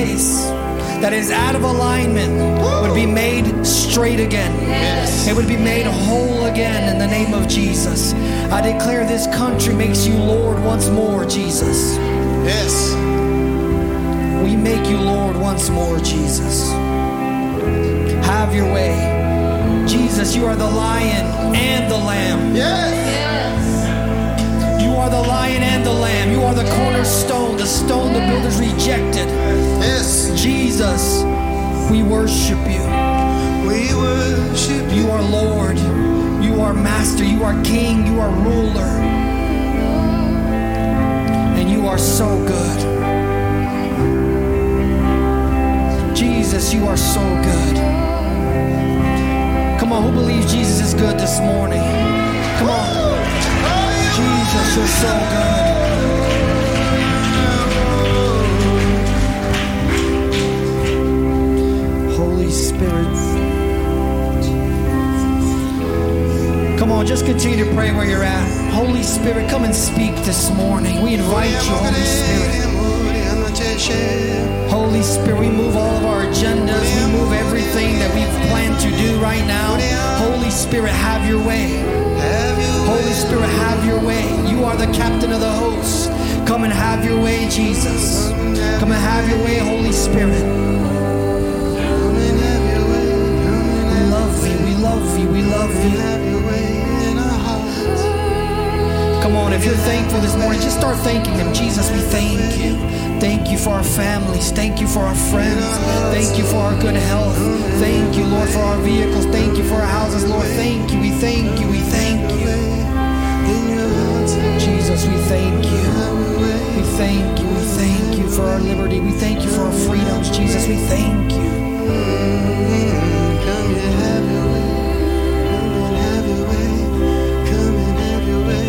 place that is out of alignment would be made straight again. Yes. It would be made whole again in the name of Jesus. I declare this country makes you Lord once more, Jesus. Yes. We make you Lord once more, Jesus. Have your way. Jesus, you are the lion and the lamb. Yes. Yes. Are the lion and the lamb. You are the cornerstone, the stone the builders rejected. Yes. Jesus, we worship you. We worship you. You are Lord. You are master. You are king. You are ruler. And you are so good. Jesus, you are so good. Come on, who believes Jesus is good this morning? Come on. Holy Spirit. Come on, just continue to pray where you're at. Holy Spirit, come and speak this morning. We invite you, Holy Spirit. Holy Spirit, we move all of our agendas. We move everything that we've planned to do right now. Holy Spirit, have your way. Holy Spirit, have your way. You are the captain of the host. Come and have your way, Jesus. Come and have your way, Holy Spirit. We love you. We love you. We love you. Come on, if you're thankful this morning, just start thanking Him. Jesus, we thank you. Thank you for our families. Thank you for our friends. Thank you for our good health. Thank you, Lord, for our vehicles. Thank you for our houses, Lord. Thank you. We thank you. We thank you. Jesus, we thank you. We thank you. We thank you for our liberty. We thank you for our freedoms. Jesus, we thank you. Come and have your way. Come and have your way. Come and have your way.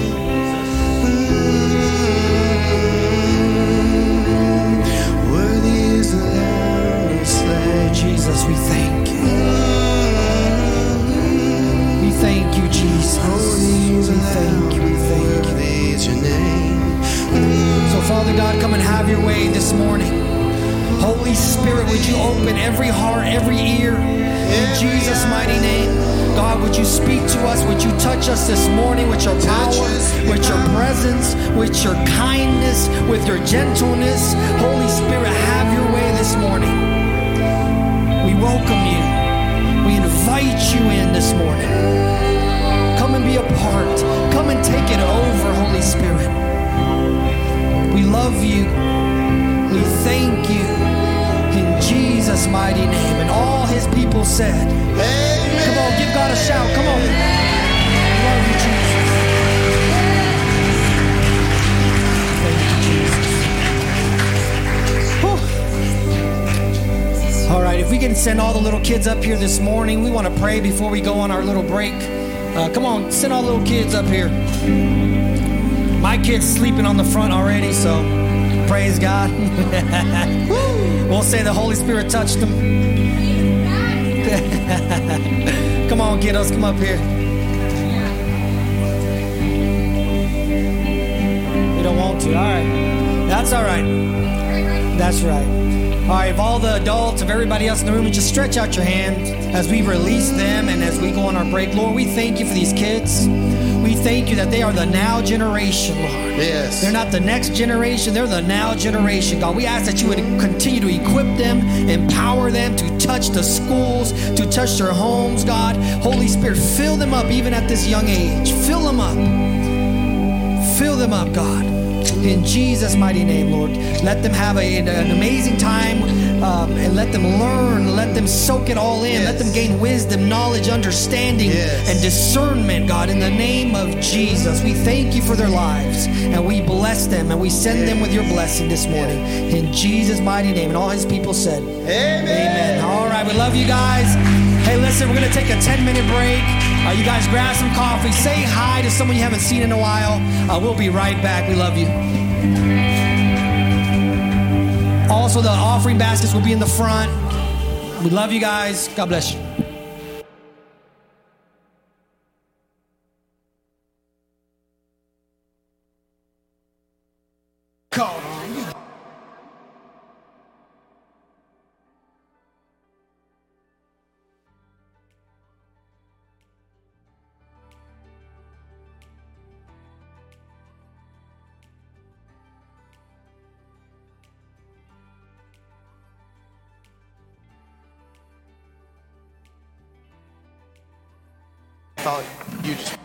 Jesus, we thank you. We thank you, Jesus. We thank you. We thank you. Mm, Father God, come and have your way this morning. Holy Spirit, would you open every heart, every ear in Jesus' mighty name? God, would you speak to us? Would you touch us this morning with your power, with your presence, with your kindness, with your gentleness? Holy Spirit, have your way this morning. We welcome you. We invite you in this morning. Come and be a part. Take it over, Holy Spirit. We love you. We thank you in Jesus' mighty name. And all his people said, Amen. Come on, give God a shout. Come on. Love you, Jesus. Thank you, Jesus. Whew. All right, if we can send all the little kids up here this morning, we want to pray before we go on our little break. Uh, come on, send all the little kids up here. My kid's sleeping on the front already, so praise God. we'll say the Holy Spirit touched them. come on, kiddos, come up here. You don't want to. All right. That's all right. That's right. All right, if all the adults, if everybody else in the room would just stretch out your hand as we release them and as we go on our break. Lord, we thank you for these kids. We thank you that they are the now generation, Lord. Yes. They're not the next generation, they're the now generation, God. We ask that you would continue to equip them, empower them to touch the schools, to touch their homes, God. Holy Spirit, fill them up even at this young age. Fill them up. Fill them up, God. In Jesus' mighty name, Lord. Let them have a, an amazing time um, and let them learn. Let them soak it all in. Let them gain wisdom, knowledge, understanding, Yes. and discernment, God. In the name of Jesus, we thank you for their lives and we bless them and we send them with your blessing this morning. In Jesus' mighty name. And all his people said, Amen. Amen. All right, we love you guys. Hey, listen, we're going to take a 10 minute break. Uh, you guys grab some coffee. Say hi to someone you haven't seen in a while. Uh, we'll be right back. We love you. Also, the offering baskets will be in the front. We love you guys. God bless you. Thought you just.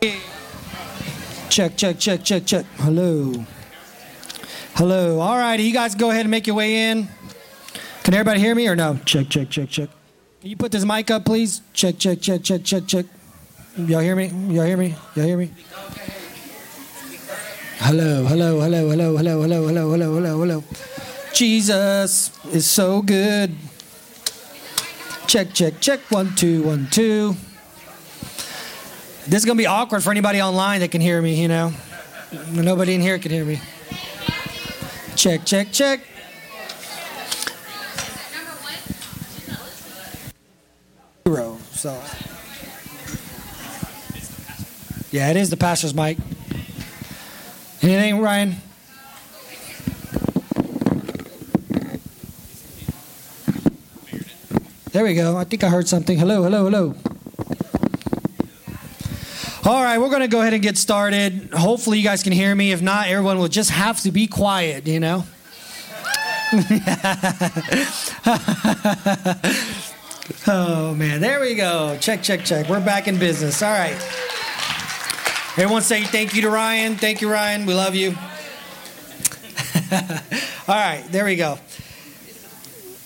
Check, check, check, check, check. Hello. Hello. All right, you guys go ahead and make your way in. Can everybody hear me or no? Check, check, check, check. Can you put this mic up, please? Check, check, check, check, check, check. Y'all hear me? Y'all hear me? Y'all hear me? Hello, hello, hello, hello, hello, hello, hello, hello, hello, hello. Jesus is so good. Check, check, check. One, two, one, two. This is gonna be awkward for anybody online that can hear me. You know, nobody in here can hear me. Check, check, check. Zero. So. Yeah, it is the pastor's mic. Anything, Ryan? There we go. I think I heard something. Hello, hello, hello. All right, we're going to go ahead and get started. Hopefully, you guys can hear me. If not, everyone will just have to be quiet, you know? oh, man. There we go. Check, check, check. We're back in business. All right. Everyone say thank you to Ryan. Thank you, Ryan. We love you. All right, there we go.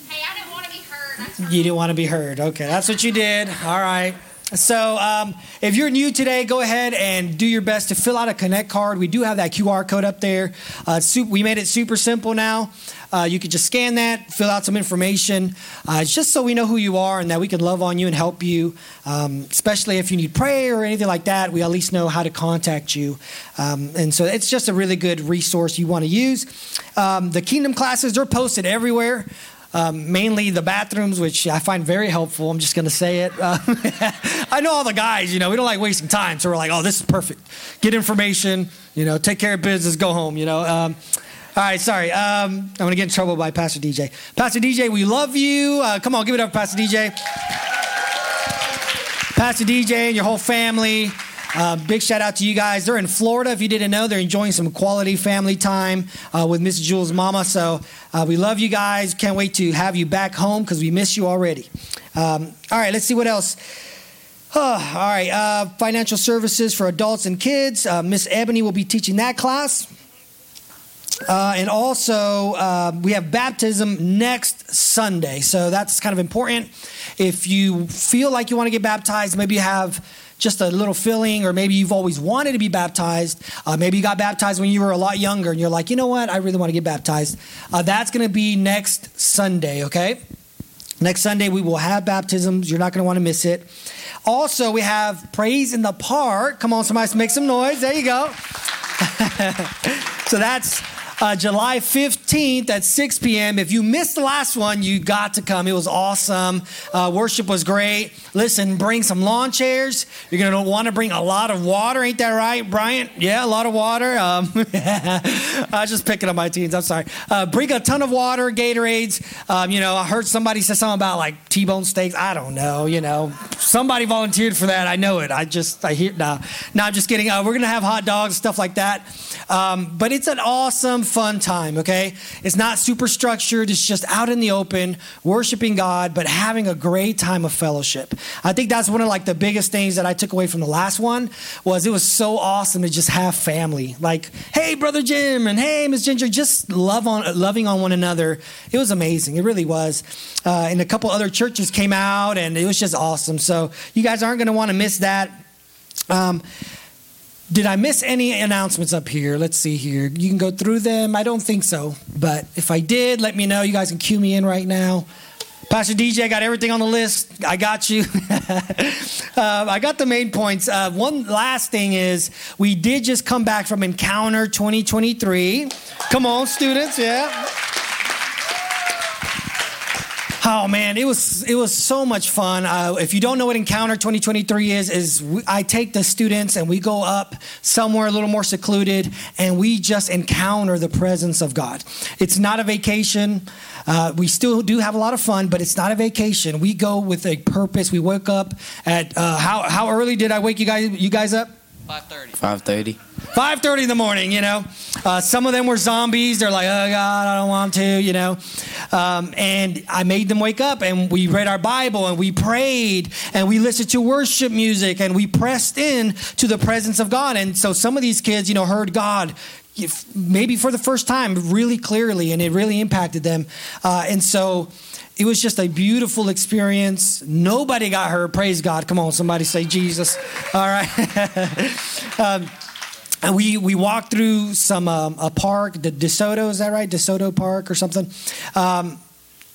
Hey, I didn't want to be heard. You didn't want to be heard. Okay, that's what you did. All right. So, um, if you're new today, go ahead and do your best to fill out a Connect card. We do have that QR code up there. Uh, su- we made it super simple now. Uh, you could just scan that, fill out some information. Uh, it's just so we know who you are and that we can love on you and help you, um, especially if you need prayer or anything like that. We at least know how to contact you. Um, and so it's just a really good resource you want to use. Um, the Kingdom classes, they're posted everywhere. Um, mainly the bathrooms, which I find very helpful. I'm just going to say it. Uh, I know all the guys, you know, we don't like wasting time. So we're like, oh, this is perfect. Get information, you know, take care of business, go home, you know. Um, all right, sorry. Um, I'm going to get in trouble by Pastor DJ. Pastor DJ, we love you. Uh, come on, give it up, Pastor DJ. Pastor DJ and your whole family. Uh, big shout out to you guys. They're in Florida. If you didn't know, they're enjoying some quality family time uh, with Miss Jules' mama. So uh, we love you guys. Can't wait to have you back home because we miss you already. Um, all right, let's see what else. All right, uh, financial services for adults and kids. Uh, Miss Ebony will be teaching that class. Uh, and also, uh, we have baptism next Sunday. So that's kind of important. If you feel like you want to get baptized, maybe you have just a little feeling, or maybe you've always wanted to be baptized. Uh, maybe you got baptized when you were a lot younger and you're like, you know what, I really want to get baptized. Uh, that's going to be next Sunday, okay? Next Sunday, we will have baptisms. You're not going to want to miss it. Also, we have Praise in the Park. Come on, somebody make some noise. There you go. so that's uh, July 15th at 6 p.m. If you missed the last one, you got to come. It was awesome. Uh, worship was great. Listen, bring some lawn chairs. You're going to want to bring a lot of water. Ain't that right, Bryant? Yeah, a lot of water. Um, I was just picking up my teens. I'm sorry. Uh, bring a ton of water, Gatorades. Um, you know, I heard somebody say something about like T-bone steaks. I don't know. You know, somebody volunteered for that. I know it. I just, I hear, no, no, I'm just kidding. Uh, we're going to have hot dogs, stuff like that. Um, but it's an awesome, fun time, okay? It's not super structured. It's just out in the open, worshiping God, but having a great time of fellowship. I think that's one of like the biggest things that I took away from the last one was it was so awesome to just have family. Like, hey, brother Jim, and hey, Miss Ginger, just love on loving on one another. It was amazing. It really was. Uh, and a couple other churches came out, and it was just awesome. So you guys aren't going to want to miss that. Um, did I miss any announcements up here? Let's see here. You can go through them. I don't think so. But if I did, let me know. You guys can cue me in right now. Pastor DJ, I got everything on the list. I got you. uh, I got the main points. Uh, one last thing is we did just come back from Encounter 2023. Come on, students. Yeah. Oh man, it was it was so much fun. Uh, if you don't know what Encounter 2023 is, is we, I take the students and we go up somewhere a little more secluded, and we just encounter the presence of God. It's not a vacation. Uh, we still do have a lot of fun, but it's not a vacation. We go with a purpose. We wake up at uh, how how early did I wake you guys you guys up? 5:30. 5:30. 5.30 in the morning you know Uh, some of them were zombies. They're like, oh God, I don't want to, you know. Um, and I made them wake up and we read our Bible and we prayed and we listened to worship music and we pressed in to the presence of God. And so some of these kids, you know, heard God maybe for the first time really clearly and it really impacted them. Uh, and so it was just a beautiful experience. Nobody got hurt. Praise God. Come on, somebody say Jesus. All right. um, and we, we walked through some um, a park, the DeSoto, is that right? DeSoto Park or something. Um,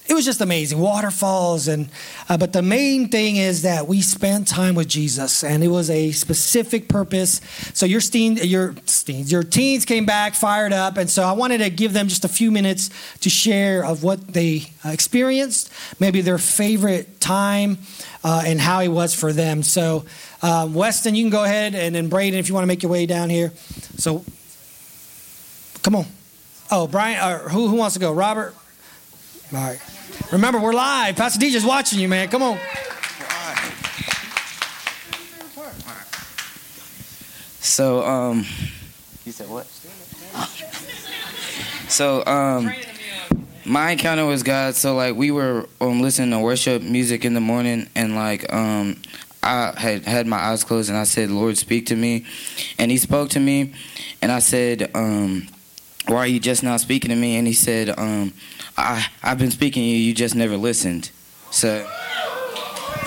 it was just amazing waterfalls and uh, but the main thing is that we spent time with jesus and it was a specific purpose so your teen, your teens your teens came back fired up and so i wanted to give them just a few minutes to share of what they uh, experienced maybe their favorite time uh, and how it was for them so um, weston you can go ahead and then braden if you want to make your way down here so come on oh brian uh, who, who wants to go robert all right Remember, we're live. Pastor DJ's watching you, man. Come on. So, um, you said what? so, um, my encounter with God. So, like, we were um listening to worship music in the morning, and like, um, I had had my eyes closed, and I said, "Lord, speak to me," and He spoke to me, and I said, um, "Why are you just not speaking to me?" And He said, um I I've been speaking to you, you just never listened. So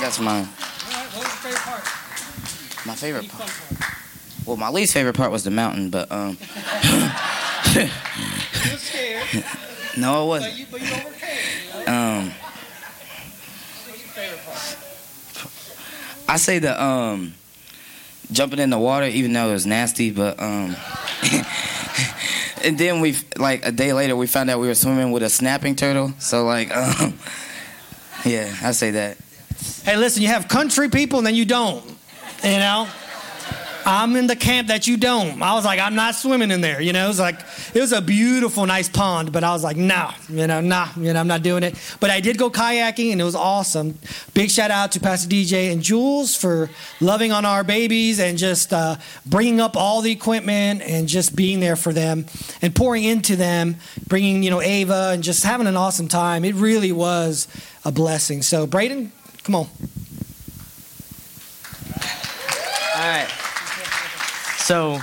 that's my my favorite part. Well, my least favorite part was the mountain, but um. no, it wasn't. Um. I say the um jumping in the water, even though it was nasty, but um. and then we like a day later we found out we were swimming with a snapping turtle. So like, um, yeah, I say that. Hey, listen, you have country people and then you don't. You know. I'm in the camp that you don't. I was like, I'm not swimming in there. You know, it was like, it was a beautiful, nice pond, but I was like, no, you know, nah, you know, I'm not doing it. But I did go kayaking and it was awesome. Big shout out to Pastor DJ and Jules for loving on our babies and just uh, bringing up all the equipment and just being there for them and pouring into them, bringing, you know, Ava and just having an awesome time. It really was a blessing. So, Braden, come on. All right. So,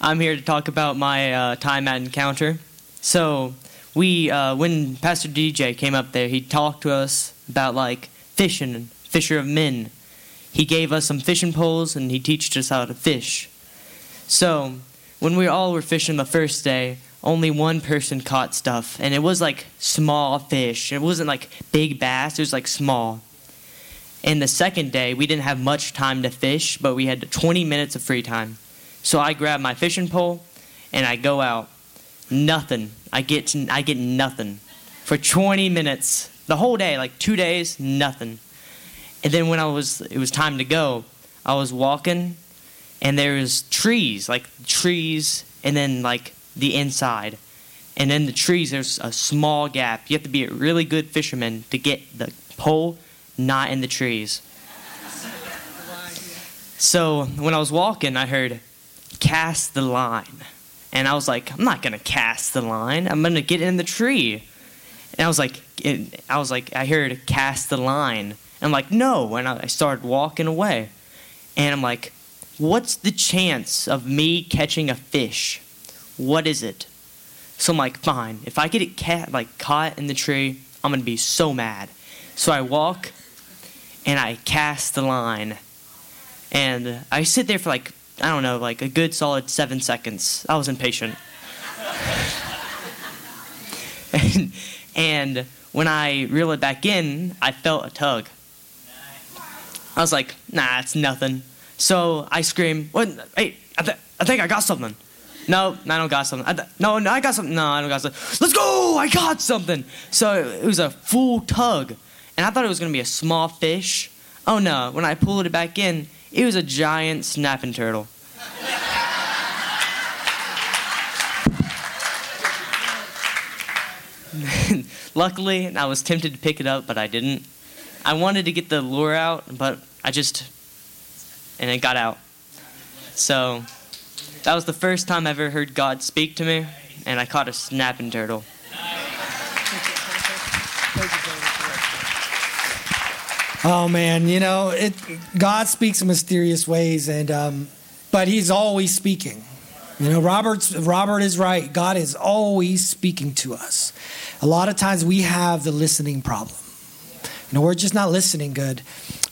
I'm here to talk about my uh, time at Encounter. So, we, uh, when Pastor DJ came up there, he talked to us about like fishing, fisher of men. He gave us some fishing poles and he taught us how to fish. So, when we all were fishing the first day, only one person caught stuff, and it was like small fish. It wasn't like big bass, it was like small. And the second day, we didn't have much time to fish, but we had 20 minutes of free time. So I grab my fishing pole and I go out. Nothing. I get I get nothing for 20 minutes. The whole day, like 2 days, nothing. And then when I was it was time to go, I was walking and there was trees, like trees and then like the inside. And then the trees there's a small gap. You have to be a really good fisherman to get the pole not in the trees. So when I was walking, I heard cast the line. And I was like, I'm not gonna cast the line. I'm gonna get in the tree. And I was like, I was like, I heard cast the line. I'm like, no. And I started walking away. And I'm like, what's the chance of me catching a fish? What is it? So I'm like, fine. If I get it ca- like caught in the tree, I'm gonna be so mad. So I walk, and I cast the line, and I sit there for like I don't know, like a good solid seven seconds. I was impatient. and, and when I reel it back in, I felt a tug. I was like, nah, it's nothing. So I scream, what? Hey, I, th- I think I got something. No, I don't got something. I th- no, no, I got something. No, I don't got something. Let's go! I got something. So it was a full tug. And I thought it was to be a small fish. Oh no, when I pulled it back in, it was a giant snapping turtle. Luckily, I was tempted to pick it up, but I didn't. I wanted to get the lure out, but I just. and it got out. So, that was the first time I ever heard God speak to me, and I caught a snapping turtle. Oh man, you know, it God speaks in mysterious ways and um, but he's always speaking. You know, Robert's Robert is right. God is always speaking to us. A lot of times we have the listening problem. You know, we're just not listening good.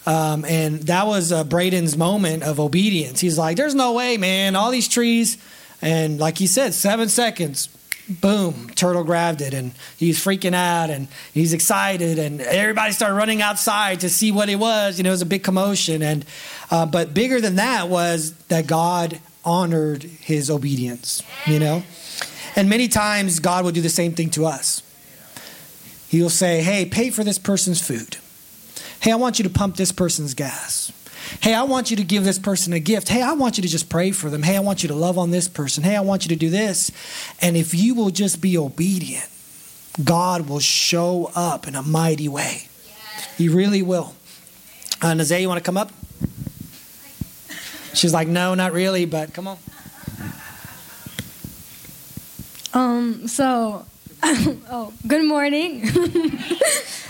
Um, and that was uh, Braden's moment of obedience. He's like, "There's no way, man! All these trees." And like he said, seven seconds, boom, turtle grabbed it, and he's freaking out, and he's excited, and everybody started running outside to see what it was. You know, it was a big commotion, and uh, but bigger than that was that God honored his obedience. You know, and many times God will do the same thing to us. He will say, "Hey, pay for this person's food." Hey, I want you to pump this person's gas. Hey, I want you to give this person a gift. Hey, I want you to just pray for them. Hey, I want you to love on this person. Hey, I want you to do this. And if you will just be obedient, God will show up in a mighty way. He really will. Uh, Nazay, you want to come up? She's like, no, not really, but come on. Um, so, oh, good morning.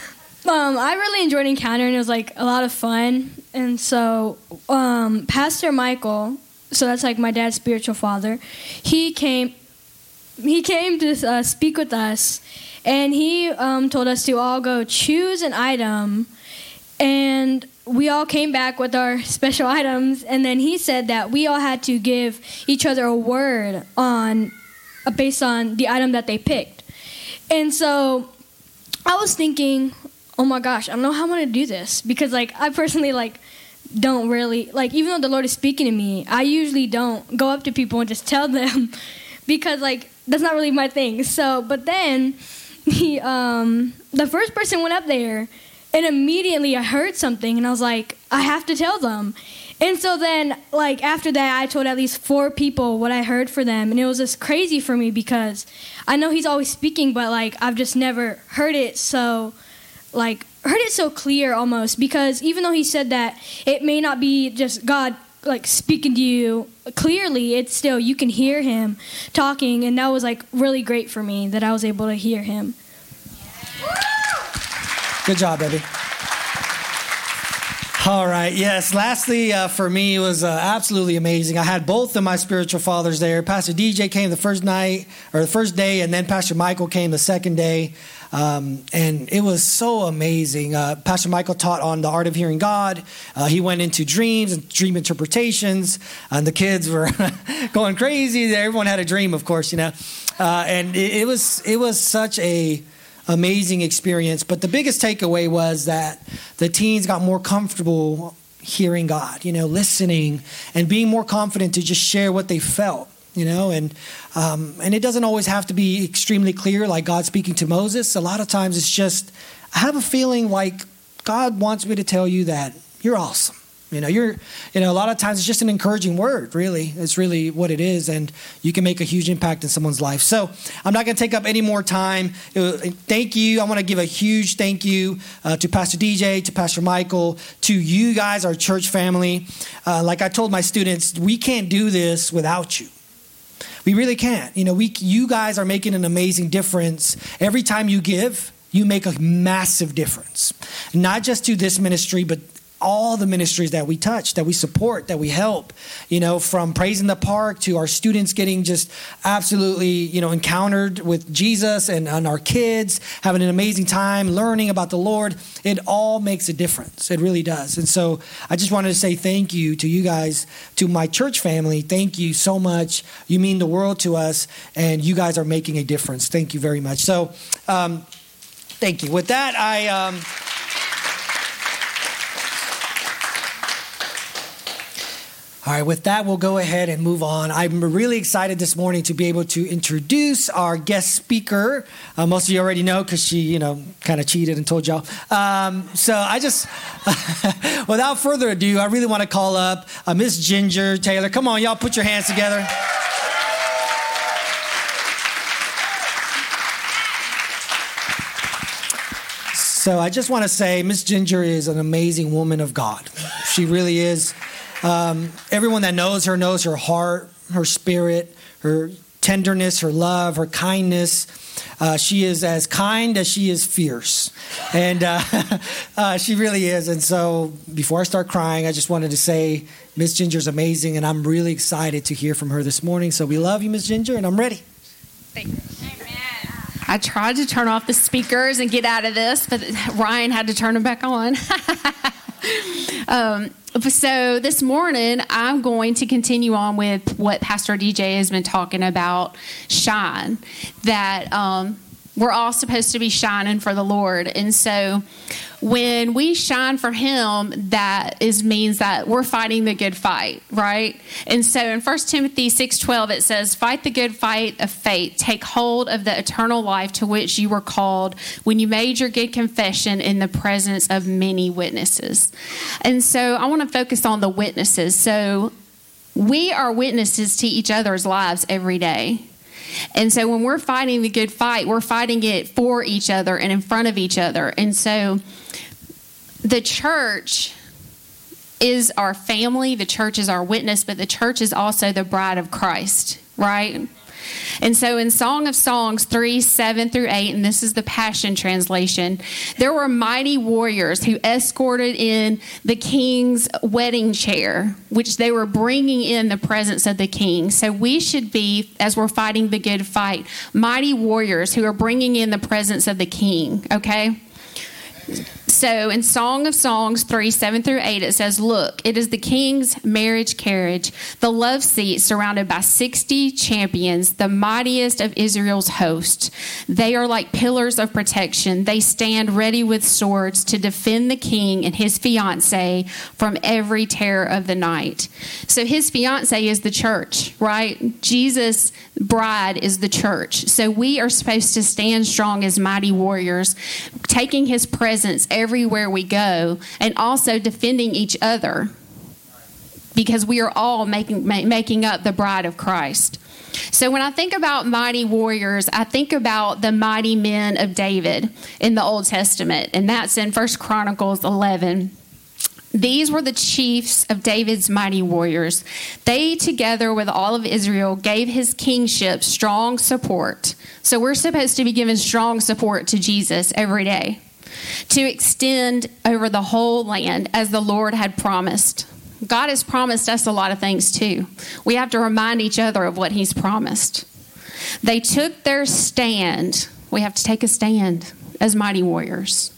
um, I really enjoyed Encounter and it was like a lot of fun. And so, um, Pastor Michael, so that's like my dad's spiritual father, he came, he came to uh, speak with us. And he um, told us to all go choose an item. And we all came back with our special items. And then he said that we all had to give each other a word on uh, based on the item that they picked. And so i was thinking oh my gosh i don't know how i'm to do this because like i personally like don't really like even though the lord is speaking to me i usually don't go up to people and just tell them because like that's not really my thing so but then he um the first person went up there and immediately I heard something and I was like, I have to tell them. And so then, like, after that, I told at least four people what I heard for them. And it was just crazy for me because I know he's always speaking, but, like, I've just never heard it so, like, heard it so clear almost. Because even though he said that it may not be just God, like, speaking to you clearly, it's still, you can hear him talking. And that was, like, really great for me that I was able to hear him. Good job, baby. All right. Yes. Lastly, uh, for me, it was uh, absolutely amazing. I had both of my spiritual fathers there. Pastor DJ came the first night or the first day, and then Pastor Michael came the second day. Um, and it was so amazing. Uh, Pastor Michael taught on the art of hearing God. Uh, he went into dreams and dream interpretations, and the kids were going crazy. Everyone had a dream, of course, you know. Uh, and it, it was it was such a amazing experience. But the biggest takeaway was that the teens got more comfortable hearing God, you know, listening and being more confident to just share what they felt, you know, and um, and it doesn't always have to be extremely clear, like God speaking to Moses. A lot of times it's just I have a feeling like God wants me to tell you that you're awesome. You know, you're, you know, a lot of times it's just an encouraging word, really. It's really what it is, and you can make a huge impact in someone's life. So I'm not going to take up any more time. Thank you. I want to give a huge thank you uh, to Pastor DJ, to Pastor Michael, to you guys, our church family. Uh, like I told my students, we can't do this without you. We really can't. You know, we, you guys are making an amazing difference every time you give you make a massive difference. Not just to this ministry, but all the ministries that we touch, that we support, that we help, you know, from praising the park to our students getting just absolutely, you know, encountered with Jesus and, and our kids having an amazing time learning about the Lord. It all makes a difference. It really does. And so I just wanted to say thank you to you guys, to my church family. Thank you so much. You mean the world to us, and you guys are making a difference. Thank you very much. So, um, thank you. With that, I. Um, All right, with that, we'll go ahead and move on. I'm really excited this morning to be able to introduce our guest speaker. Uh, most of you already know because she, you know, kind of cheated and told y'all. Um, so I just, without further ado, I really want to call up uh, Miss Ginger Taylor. Come on, y'all, put your hands together. So I just want to say, Miss Ginger is an amazing woman of God. She really is. Um, everyone that knows her knows her heart, her spirit, her tenderness, her love, her kindness. Uh, she is as kind as she is fierce. And uh, uh, she really is. And so before I start crying, I just wanted to say Miss Ginger's amazing, and I'm really excited to hear from her this morning. So we love you, Miss Ginger, and I'm ready. I tried to turn off the speakers and get out of this, but Ryan had to turn them back on. um, so this morning, I'm going to continue on with what Pastor DJ has been talking about shine. That um, we're all supposed to be shining for the Lord. And so when we shine for him that is means that we're fighting the good fight right? And so in 1 timothy 6.12 it says fight the good fight of faith. Take hold of the eternal life to which you were called when you made your good confession in the presence of many witnesses. And so i want to focus on the witnesses. So we are witnesses to each other's lives every day and so when we're fighting the good fight, we're fighting it for each other and in front of each other. And so the church is our family, the church is our witness, but the church is also the bride of Christ, right? And so in Song of Songs 3 7 through 8, and this is the Passion Translation, there were mighty warriors who escorted in the king's wedding chair, which they were bringing in the presence of the king. So we should be, as we're fighting the good fight, mighty warriors who are bringing in the presence of the king, okay? So in Song of Songs 3 7 through 8, it says, Look, it is the king's marriage carriage, the love seat surrounded by 60 champions, the mightiest of Israel's host. They are like pillars of protection. They stand ready with swords to defend the king and his fiancee from every terror of the night. So his fiancee is the church, right? Jesus' bride is the church. So we are supposed to stand strong as mighty warriors, taking his presence everywhere we go, and also defending each other because we are all making, making up the bride of Christ. So when I think about mighty warriors, I think about the mighty men of David in the Old Testament, and that's in First Chronicles 11. These were the chiefs of David's mighty warriors. They, together with all of Israel, gave his kingship strong support. So we're supposed to be giving strong support to Jesus every day to extend over the whole land as the Lord had promised. God has promised us a lot of things too. We have to remind each other of what He's promised. They took their stand. We have to take a stand as mighty warriors.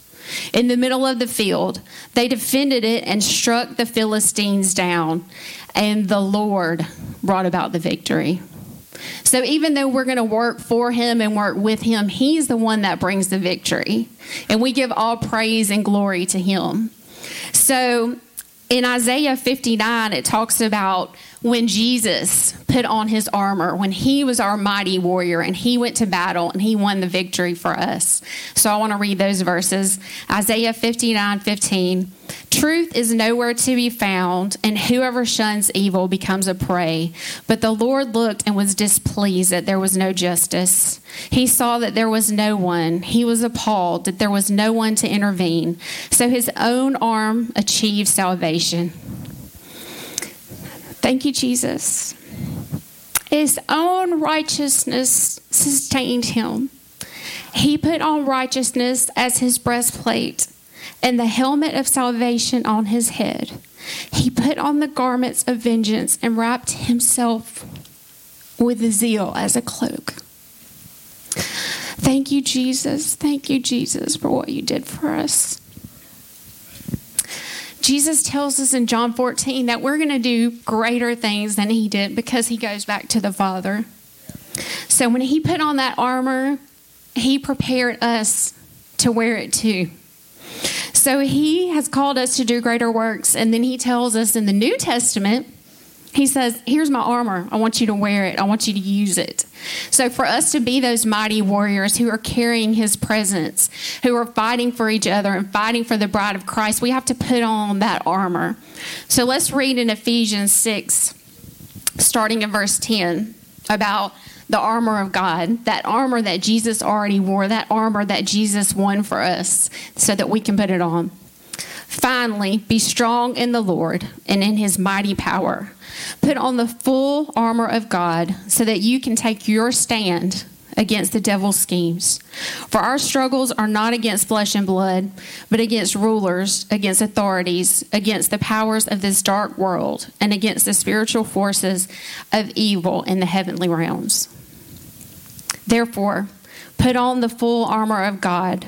In the middle of the field, they defended it and struck the Philistines down, and the Lord brought about the victory. So even though we're going to work for him and work with him, he's the one that brings the victory. And we give all praise and glory to him. So in Isaiah 59, it talks about when Jesus put on his armor, when he was our mighty warrior and he went to battle and he won the victory for us. So I want to read those verses. Isaiah 59 15. Truth is nowhere to be found, and whoever shuns evil becomes a prey. But the Lord looked and was displeased that there was no justice. He saw that there was no one. He was appalled that there was no one to intervene. So his own arm achieved salvation. Thank you, Jesus. His own righteousness sustained him. He put on righteousness as his breastplate and the helmet of salvation on his head. He put on the garments of vengeance and wrapped himself with zeal as a cloak. Thank you, Jesus. Thank you, Jesus, for what you did for us. Jesus tells us in John 14 that we're going to do greater things than he did because he goes back to the Father. So when he put on that armor, he prepared us to wear it too. So he has called us to do greater works. And then he tells us in the New Testament, he says, Here's my armor. I want you to wear it. I want you to use it. So, for us to be those mighty warriors who are carrying his presence, who are fighting for each other and fighting for the bride of Christ, we have to put on that armor. So, let's read in Ephesians 6, starting in verse 10, about the armor of God, that armor that Jesus already wore, that armor that Jesus won for us, so that we can put it on. Finally, be strong in the Lord and in his mighty power. Put on the full armor of God so that you can take your stand against the devil's schemes. For our struggles are not against flesh and blood, but against rulers, against authorities, against the powers of this dark world, and against the spiritual forces of evil in the heavenly realms. Therefore, put on the full armor of God,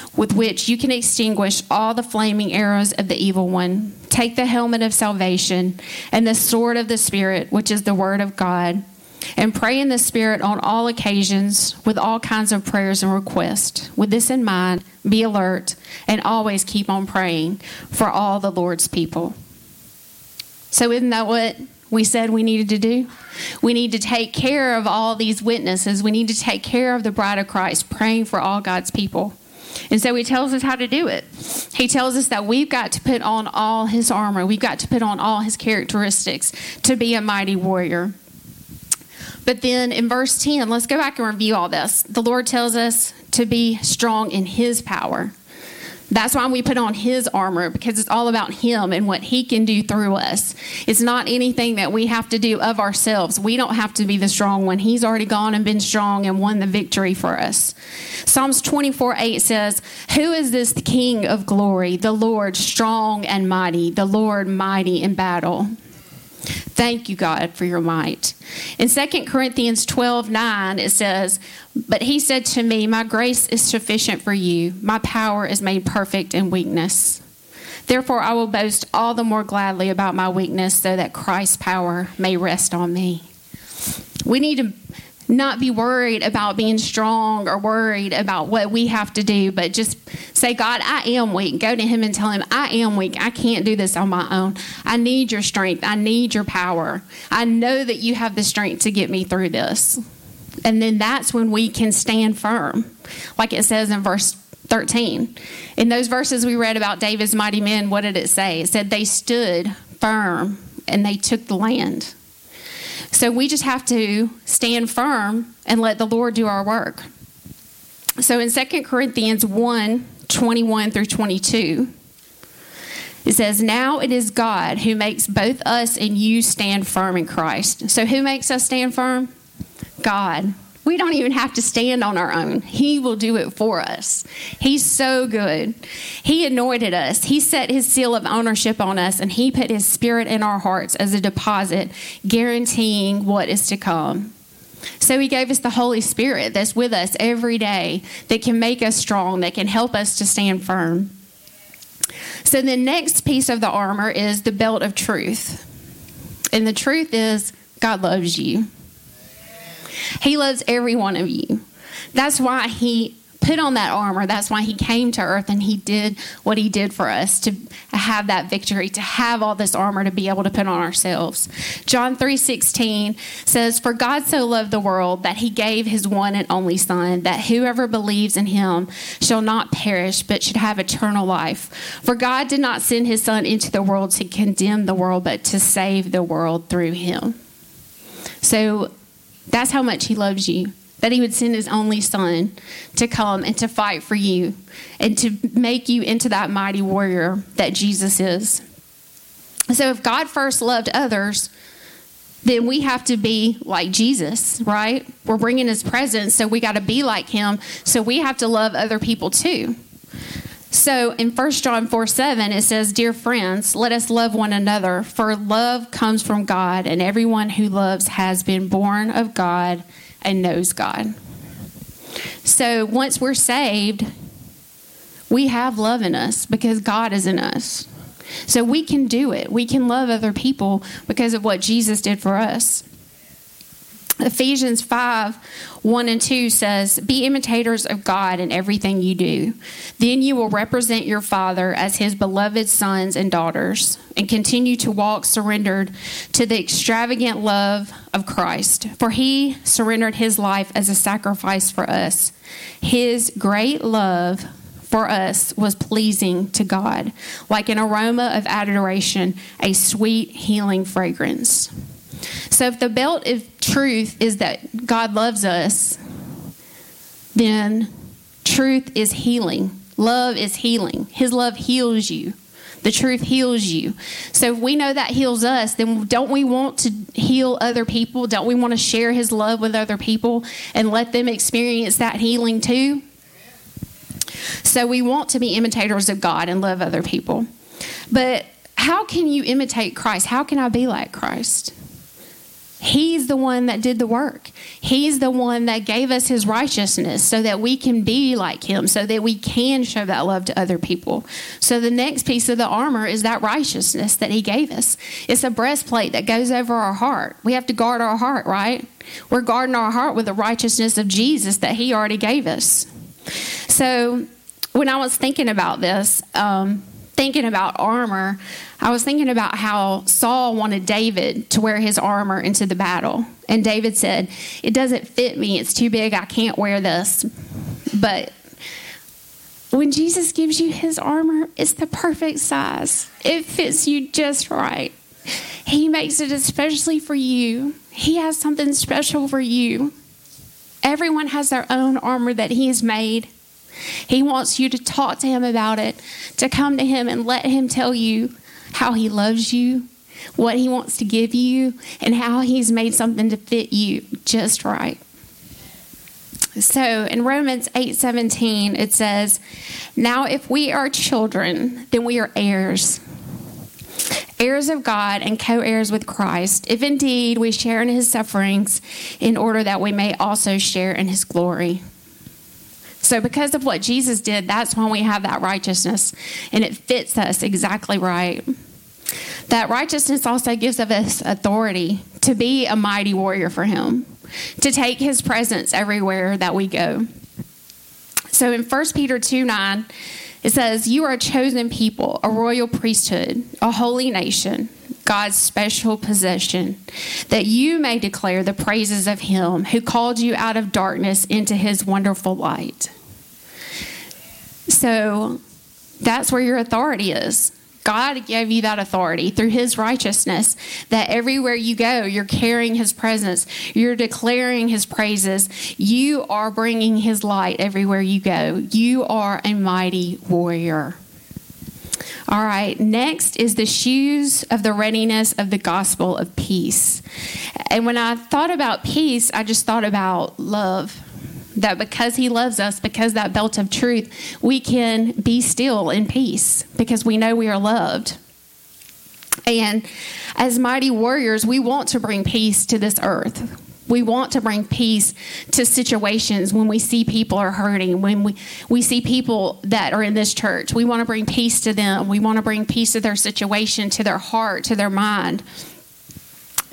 with which you can extinguish all the flaming arrows of the evil one. Take the helmet of salvation and the sword of the Spirit, which is the word of God and pray in the Spirit on all occasions with all kinds of prayers and requests. With this in mind, be alert and always keep on praying for all the Lord's people. So, isn't that what we said we needed to do? We need to take care of all these witnesses. We need to take care of the bride of Christ, praying for all God's people. And so he tells us how to do it. He tells us that we've got to put on all his armor, we've got to put on all his characteristics to be a mighty warrior. But then in verse 10, let's go back and review all this. The Lord tells us to be strong in His power. That's why we put on His armor because it's all about Him and what He can do through us. It's not anything that we have to do of ourselves. We don't have to be the strong one. He's already gone and been strong and won the victory for us. Psalms 24 8 says, Who is this King of glory? The Lord strong and mighty, the Lord mighty in battle. Thank you, God, for your might. In 2 Corinthians 12 9, it says, But he said to me, My grace is sufficient for you, my power is made perfect in weakness. Therefore, I will boast all the more gladly about my weakness, so that Christ's power may rest on me. We need to not be worried about being strong or worried about what we have to do, but just say, God, I am weak. Go to Him and tell Him, I am weak. I can't do this on my own. I need your strength. I need your power. I know that you have the strength to get me through this. And then that's when we can stand firm, like it says in verse 13. In those verses we read about David's mighty men, what did it say? It said they stood firm and they took the land. So we just have to stand firm and let the Lord do our work. So in 2 Corinthians 1 21 through 22, it says, Now it is God who makes both us and you stand firm in Christ. So who makes us stand firm? God. We don't even have to stand on our own. He will do it for us. He's so good. He anointed us. He set his seal of ownership on us, and he put his spirit in our hearts as a deposit, guaranteeing what is to come. So he gave us the Holy Spirit that's with us every day, that can make us strong, that can help us to stand firm. So the next piece of the armor is the belt of truth. And the truth is, God loves you. He loves every one of you. That's why he put on that armor. That's why he came to earth and he did what he did for us to have that victory, to have all this armor to be able to put on ourselves. John 3:16 says, "For God so loved the world that he gave his one and only son, that whoever believes in him shall not perish but should have eternal life. For God did not send his son into the world to condemn the world, but to save the world through him." So that's how much he loves you. That he would send his only son to come and to fight for you and to make you into that mighty warrior that Jesus is. So, if God first loved others, then we have to be like Jesus, right? We're bringing his presence, so we got to be like him. So, we have to love other people too. So in 1 John 4 7, it says, Dear friends, let us love one another, for love comes from God, and everyone who loves has been born of God and knows God. So once we're saved, we have love in us because God is in us. So we can do it. We can love other people because of what Jesus did for us. Ephesians 5 1 and 2 says, Be imitators of God in everything you do. Then you will represent your Father as his beloved sons and daughters, and continue to walk surrendered to the extravagant love of Christ. For he surrendered his life as a sacrifice for us. His great love for us was pleasing to God, like an aroma of adoration, a sweet healing fragrance. So if the belt of truth is that God loves us, then truth is healing. Love is healing. His love heals you. The truth heals you. So if we know that heals us, then don't we want to heal other people? Don't we want to share his love with other people and let them experience that healing too? So we want to be imitators of God and love other people. But how can you imitate Christ? How can I be like Christ? He's the one that did the work. He's the one that gave us his righteousness so that we can be like him, so that we can show that love to other people. So the next piece of the armor is that righteousness that he gave us. It's a breastplate that goes over our heart. We have to guard our heart, right? We're guarding our heart with the righteousness of Jesus that he already gave us. So when I was thinking about this, um, thinking about armor, I was thinking about how Saul wanted David to wear his armor into the battle. And David said, It doesn't fit me. It's too big. I can't wear this. But when Jesus gives you his armor, it's the perfect size, it fits you just right. He makes it especially for you. He has something special for you. Everyone has their own armor that he has made. He wants you to talk to him about it, to come to him and let him tell you how he loves you, what he wants to give you, and how he's made something to fit you just right. So in Romans 8:17 it says, "Now if we are children, then we are heirs, heirs of God and co-heirs with Christ, if indeed we share in his sufferings, in order that we may also share in his glory." So, because of what Jesus did, that's why we have that righteousness, and it fits us exactly right. That righteousness also gives us authority to be a mighty warrior for Him, to take His presence everywhere that we go. So, in 1 Peter 2 9, it says, You are a chosen people, a royal priesthood, a holy nation, God's special possession, that you may declare the praises of Him who called you out of darkness into His wonderful light. So that's where your authority is. God gave you that authority through His righteousness that everywhere you go, you're carrying His presence, you're declaring His praises, you are bringing His light everywhere you go. You are a mighty warrior. All right, next is the shoes of the readiness of the gospel of peace. And when I thought about peace, I just thought about love. That because he loves us, because that belt of truth, we can be still in peace because we know we are loved. And as mighty warriors, we want to bring peace to this earth. We want to bring peace to situations when we see people are hurting, when we, we see people that are in this church. We want to bring peace to them. We want to bring peace to their situation, to their heart, to their mind.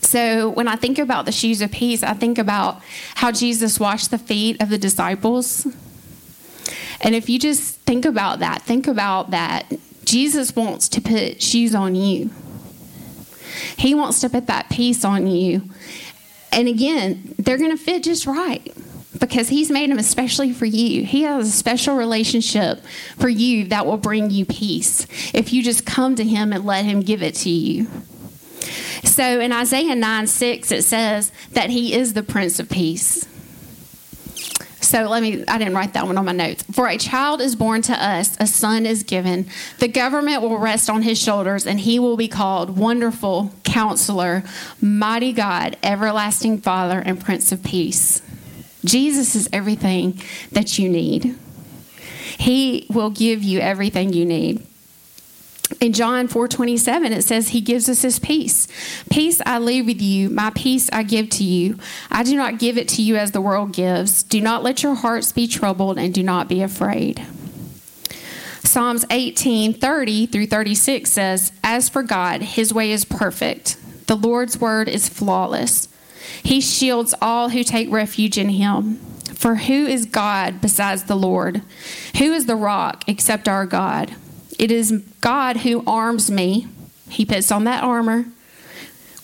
So when I think about the shoes of peace, I think about how Jesus washed the feet of the disciples. And if you just think about that, think about that. Jesus wants to put shoes on you. He wants to put that peace on you. And again, they're going to fit just right because he's made them especially for you. He has a special relationship for you that will bring you peace if you just come to him and let him give it to you. So in Isaiah 9 6, it says that he is the Prince of Peace. So let me, I didn't write that one on my notes. For a child is born to us, a son is given. The government will rest on his shoulders, and he will be called Wonderful Counselor, Mighty God, Everlasting Father, and Prince of Peace. Jesus is everything that you need. He will give you everything you need in John 4:27 it says he gives us his peace. Peace I leave with you, my peace I give to you. I do not give it to you as the world gives. Do not let your hearts be troubled and do not be afraid. Psalms 18:30 through 36 says, "As for God, his way is perfect. The Lord's word is flawless. He shields all who take refuge in him. For who is God besides the Lord? Who is the rock except our God? It is God who arms me. He puts on that armor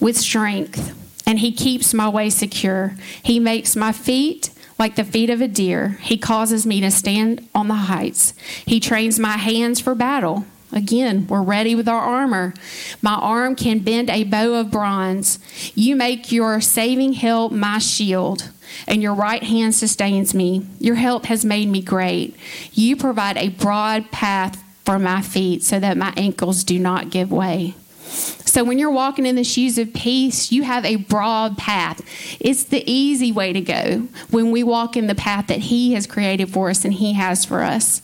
with strength, and he keeps my way secure. He makes my feet like the feet of a deer. He causes me to stand on the heights. He trains my hands for battle. Again, we're ready with our armor. My arm can bend a bow of bronze. You make your saving help my shield, and your right hand sustains me. Your help has made me great. You provide a broad path for my feet so that my ankles do not give way. So when you're walking in the shoes of peace, you have a broad path. It's the easy way to go when we walk in the path that He has created for us and He has for us.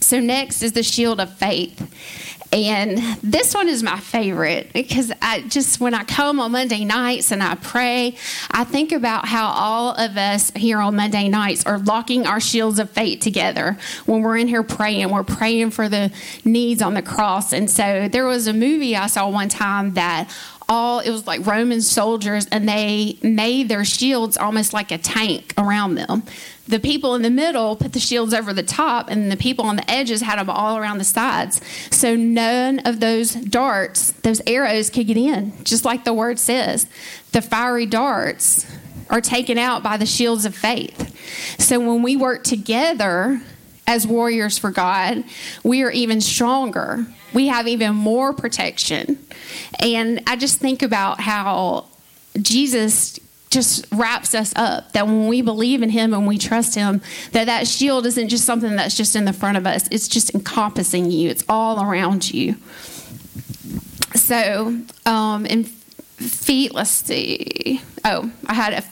So, next is the shield of faith. And this one is my favorite because I just, when I come on Monday nights and I pray, I think about how all of us here on Monday nights are locking our shields of faith together when we're in here praying. We're praying for the needs on the cross. And so there was a movie I saw one time that all it was like Roman soldiers and they made their shields almost like a tank around them. The people in the middle put the shields over the top and the people on the edges had them all around the sides. So none of those darts, those arrows could get in, just like the word says. The fiery darts are taken out by the shields of faith. So when we work together as warriors for God, we are even stronger. We have even more protection. And I just think about how Jesus just wraps us up that when we believe in him and we trust him that that shield isn't just something that's just in the front of us it's just encompassing you it's all around you so um in feet let's see oh i had a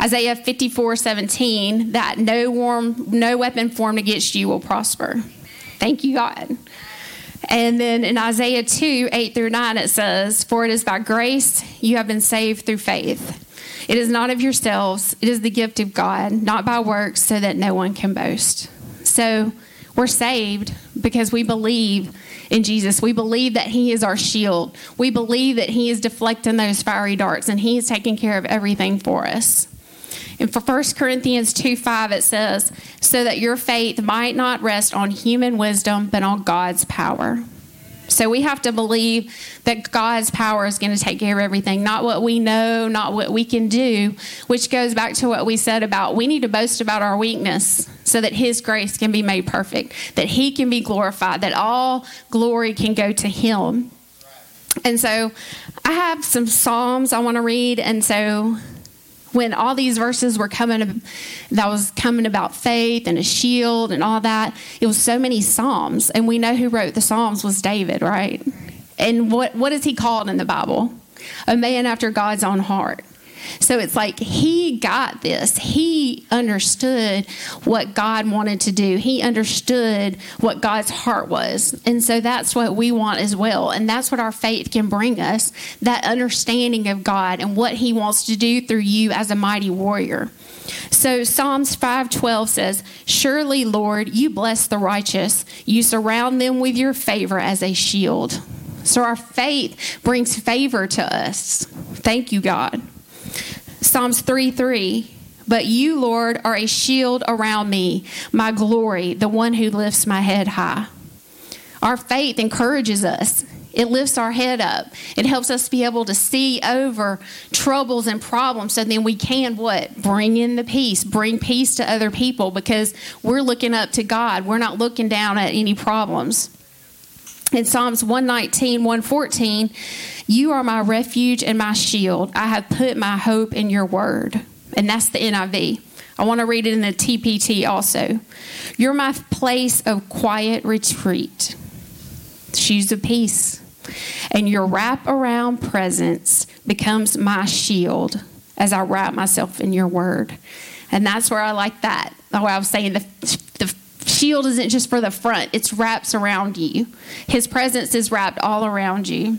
Isaiah 54 17, that no, warm, no weapon formed against you will prosper. Thank you, God. And then in Isaiah 2 8 through 9, it says, For it is by grace you have been saved through faith. It is not of yourselves, it is the gift of God, not by works, so that no one can boast. So we're saved because we believe in Jesus. We believe that He is our shield. We believe that He is deflecting those fiery darts and He is taking care of everything for us. And for 1 Corinthians 2 5, it says, So that your faith might not rest on human wisdom, but on God's power. So we have to believe that God's power is going to take care of everything, not what we know, not what we can do, which goes back to what we said about we need to boast about our weakness so that His grace can be made perfect, that He can be glorified, that all glory can go to Him. And so I have some Psalms I want to read, and so when all these verses were coming that was coming about faith and a shield and all that it was so many psalms. And we know who wrote the psalms was david right? And what what is he called in the bible? A man after god's own heart so it's like he got this. He understood what God wanted to do. He understood what God's heart was. And so that's what we want as well. And that's what our faith can bring us that understanding of God and what he wants to do through you as a mighty warrior. So Psalms 5:12 says, "Surely, Lord, you bless the righteous. You surround them with your favor as a shield." So our faith brings favor to us. Thank you, God. Psalms 3 3. But you, Lord, are a shield around me, my glory, the one who lifts my head high. Our faith encourages us. It lifts our head up. It helps us be able to see over troubles and problems so then we can what? Bring in the peace, bring peace to other people because we're looking up to God. We're not looking down at any problems. In Psalms 119, 114, you are my refuge and my shield. I have put my hope in your word. And that's the NIV. I want to read it in the TPT also. You're my place of quiet retreat, shoes of peace. And your wrap around presence becomes my shield as I wrap myself in your word. And that's where I like that. Oh, I was saying the, the shield isn't just for the front, it's wraps around you. His presence is wrapped all around you.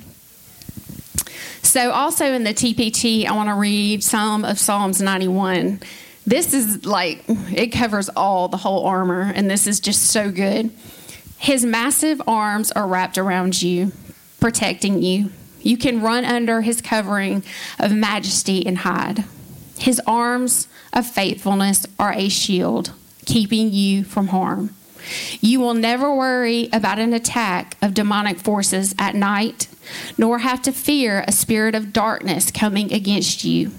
So, also in the TPT, I want to read some of Psalms 91. This is like, it covers all the whole armor, and this is just so good. His massive arms are wrapped around you, protecting you. You can run under his covering of majesty and hide. His arms of faithfulness are a shield, keeping you from harm. You will never worry about an attack of demonic forces at night, nor have to fear a spirit of darkness coming against you.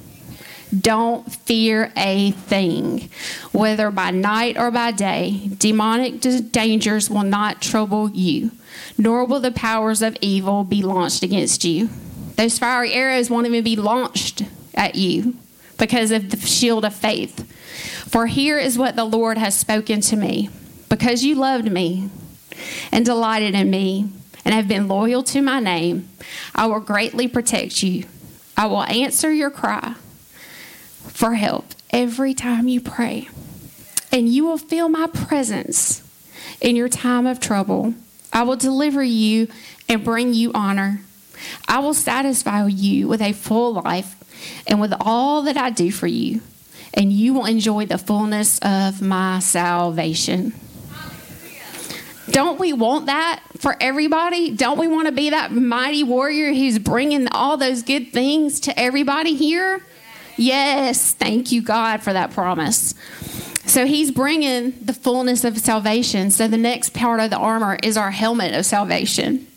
Don't fear a thing, whether by night or by day. Demonic dangers will not trouble you, nor will the powers of evil be launched against you. Those fiery arrows won't even be launched at you because of the shield of faith. For here is what the Lord has spoken to me. Because you loved me and delighted in me and have been loyal to my name, I will greatly protect you. I will answer your cry for help every time you pray. And you will feel my presence in your time of trouble. I will deliver you and bring you honor. I will satisfy you with a full life and with all that I do for you, and you will enjoy the fullness of my salvation. Don't we want that for everybody? Don't we want to be that mighty warrior who's bringing all those good things to everybody here? Yes, thank you, God, for that promise. So he's bringing the fullness of salvation. So the next part of the armor is our helmet of salvation.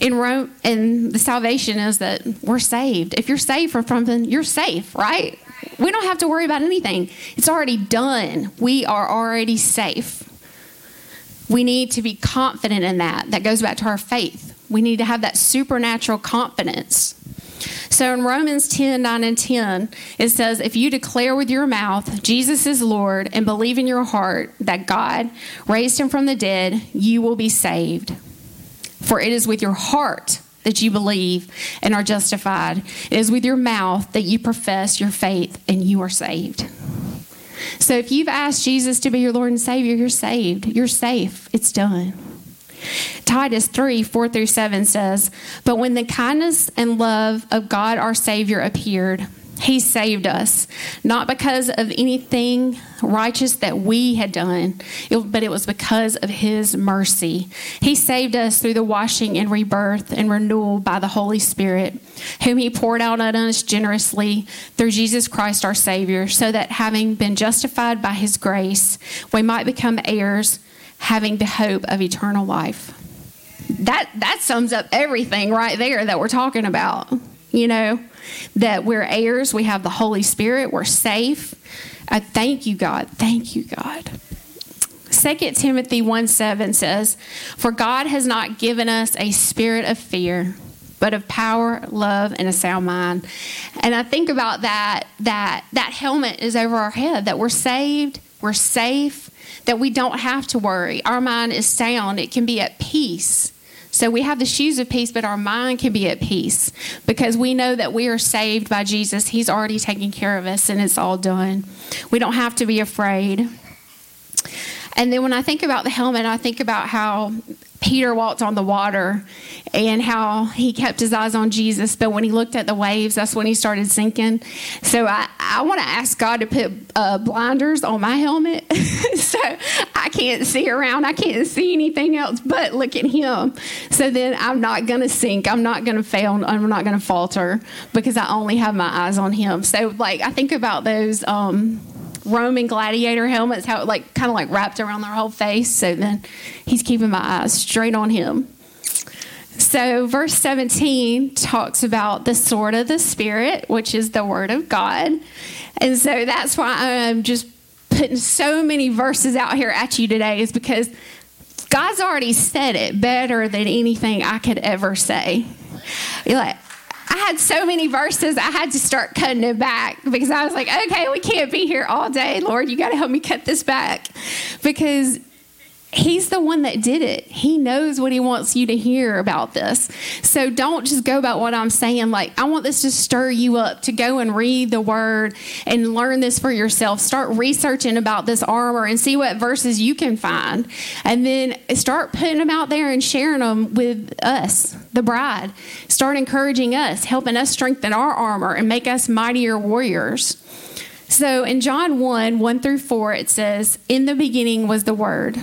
In Rome, and the salvation is that we're saved. If you're saved from something, you're safe, right? We don't have to worry about anything. It's already done. We are already safe. We need to be confident in that. That goes back to our faith. We need to have that supernatural confidence. So in Romans 10 9 and 10, it says, If you declare with your mouth Jesus is Lord and believe in your heart that God raised him from the dead, you will be saved. For it is with your heart that you believe and are justified, it is with your mouth that you profess your faith and you are saved. So if you've asked Jesus to be your Lord and Savior, you're saved. You're safe. It's done. Titus 3 4 through 7 says, But when the kindness and love of God our Savior appeared, he saved us, not because of anything righteous that we had done, but it was because of His mercy. He saved us through the washing and rebirth and renewal by the Holy Spirit, whom He poured out on us generously through Jesus Christ our Savior, so that having been justified by His grace, we might become heirs, having the hope of eternal life. That, that sums up everything right there that we're talking about, you know that we're heirs, we have the Holy Spirit, we're safe. I thank you, God. Thank you, God. 2 Timothy 1 7 says, For God has not given us a spirit of fear, but of power, love, and a sound mind. And I think about that, that that helmet is over our head, that we're saved, we're safe, that we don't have to worry. Our mind is sound, it can be at peace. So we have the shoes of peace, but our mind can be at peace because we know that we are saved by Jesus. He's already taken care of us and it's all done. We don't have to be afraid. And then when I think about the helmet, I think about how Peter walked on the water and how he kept his eyes on Jesus, but when he looked at the waves, that's when he started sinking. So I, I want to ask God to put uh, blinders on my helmet so I can't see around. I can't see anything else but look at him. So then I'm not going to sink. I'm not going to fail. I'm not going to falter because I only have my eyes on him. So, like, I think about those. Um, Roman gladiator helmets, how like kind of like wrapped around their whole face. So then he's keeping my eyes straight on him. So, verse 17 talks about the sword of the Spirit, which is the Word of God. And so that's why I'm just putting so many verses out here at you today, is because God's already said it better than anything I could ever say. You're like, I had so many verses, I had to start cutting it back because I was like, okay, we can't be here all day. Lord, you got to help me cut this back because He's the one that did it. He knows what he wants you to hear about this. So don't just go about what I'm saying. Like, I want this to stir you up to go and read the word and learn this for yourself. Start researching about this armor and see what verses you can find. And then start putting them out there and sharing them with us, the bride. Start encouraging us, helping us strengthen our armor and make us mightier warriors. So in John 1 1 through 4, it says, In the beginning was the Word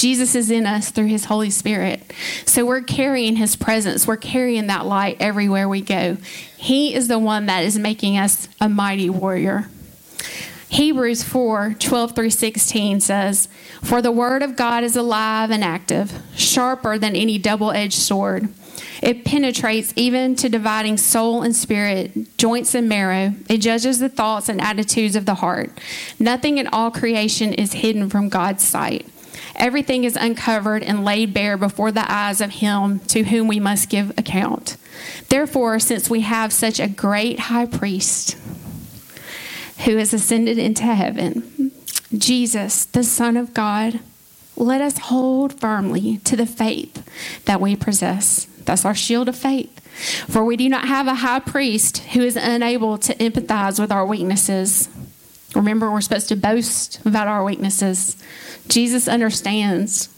Jesus is in us through his Holy Spirit. So we're carrying his presence. We're carrying that light everywhere we go. He is the one that is making us a mighty warrior. Hebrews 4 12 through 16 says, For the word of God is alive and active, sharper than any double edged sword. It penetrates even to dividing soul and spirit, joints and marrow. It judges the thoughts and attitudes of the heart. Nothing in all creation is hidden from God's sight. Everything is uncovered and laid bare before the eyes of Him to whom we must give account. Therefore, since we have such a great high priest who has ascended into heaven, Jesus, the Son of God, let us hold firmly to the faith that we possess. That's our shield of faith. For we do not have a high priest who is unable to empathize with our weaknesses. Remember, we're supposed to boast about our weaknesses. Jesus understands.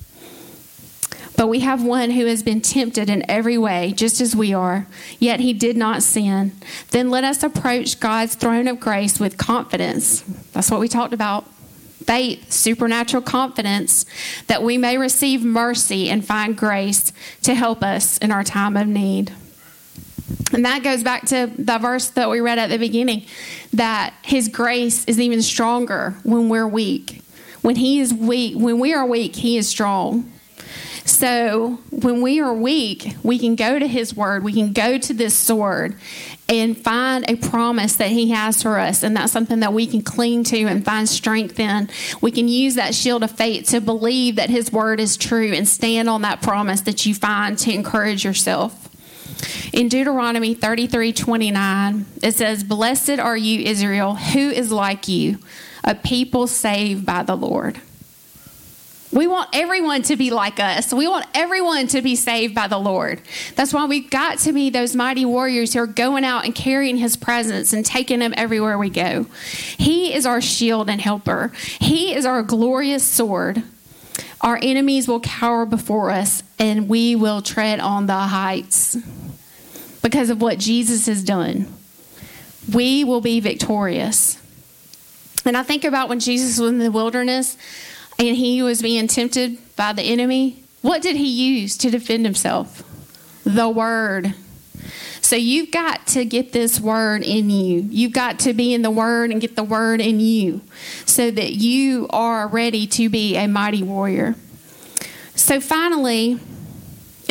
But we have one who has been tempted in every way, just as we are, yet he did not sin. Then let us approach God's throne of grace with confidence. That's what we talked about faith, supernatural confidence, that we may receive mercy and find grace to help us in our time of need. And that goes back to the verse that we read at the beginning that his grace is even stronger when we're weak. When he is weak, when we are weak, he is strong. So when we are weak, we can go to his word, we can go to this sword and find a promise that he has for us. And that's something that we can cling to and find strength in. We can use that shield of faith to believe that his word is true and stand on that promise that you find to encourage yourself. In Deuteronomy 33 29, it says, Blessed are you, Israel, who is like you, a people saved by the Lord. We want everyone to be like us. We want everyone to be saved by the Lord. That's why we've got to be those mighty warriors who are going out and carrying his presence and taking him everywhere we go. He is our shield and helper, he is our glorious sword. Our enemies will cower before us, and we will tread on the heights because of what Jesus has done. We will be victorious. And I think about when Jesus was in the wilderness and he was being tempted by the enemy. What did he use to defend himself? The word. So you've got to get this word in you. You've got to be in the word and get the word in you so that you are ready to be a mighty warrior. So finally,